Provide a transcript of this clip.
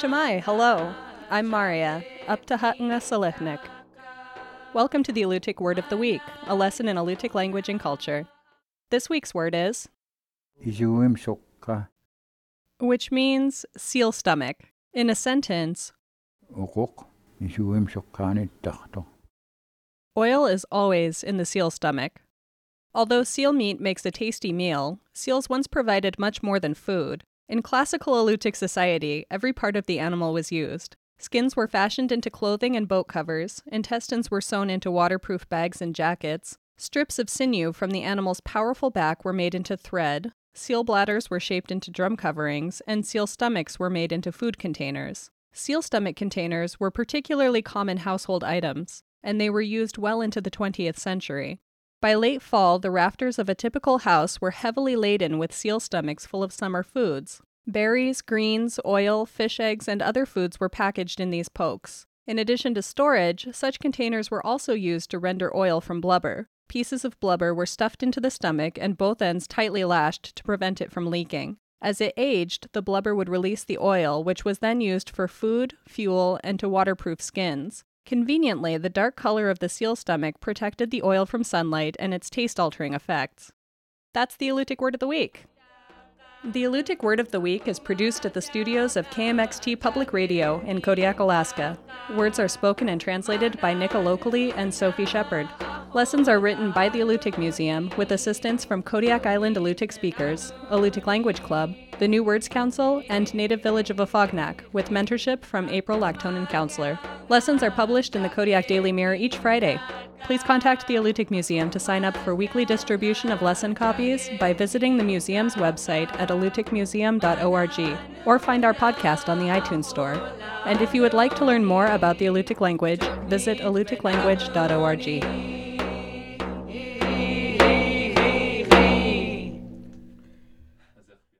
Cama'i, hello. I'm Maria, up to Hatnga Salihnik. Welcome to the Alutiiq Word of the Week, a lesson in Alutiiq language and culture. This week's word is, which means seal stomach. In a sentence, Oil is always in the seal stomach. Although seal meat makes a tasty meal, seals once provided much more than food. In classical Alutiiq society, every part of the animal was used. Skins were fashioned into clothing and boat covers, intestines were sewn into waterproof bags and jackets, strips of sinew from the animal's powerful back were made into thread, seal bladders were shaped into drum coverings, and seal stomachs were made into food containers. Seal stomach containers were particularly common household items, and they were used well into the 20th century. By late fall, the rafters of a typical house were heavily laden with seal stomachs full of summer foods. Berries, greens, oil, fish eggs, and other foods were packaged in these pokes. In addition to storage, such containers were also used to render oil from blubber. Pieces of blubber were stuffed into the stomach and both ends tightly lashed to prevent it from leaking. As it aged, the blubber would release the oil, which was then used for food, fuel, and to waterproof skins. Conveniently, the dark color of the seal stomach protected the oil from sunlight and its taste altering effects. That's the Alutiiq Word of the Week. The Alutiiq Word of the Week is produced at the studios of KMXT Public Radio in Kodiak, Alaska. Words are spoken and translated by Nick Alokli and Sophie Shepard. Lessons are written by the Alutiiq Museum with assistance from Kodiak Island Alutiiq Speakers, Alutiiq Language Club, the New Words Council, and Native Village of Afognak, with mentorship from April Laktonen Counceller. Lessons are published in the Kodiak Daily Mirror each Friday. Please contact the Alutiiq Museum to sign up for weekly distribution of lesson copies by visiting the museum's website at alutiiqmuseum.org or find our podcast on the iTunes Store. And if you would like to learn more about the Alutiiq language, visit alutiiqlanguage.org.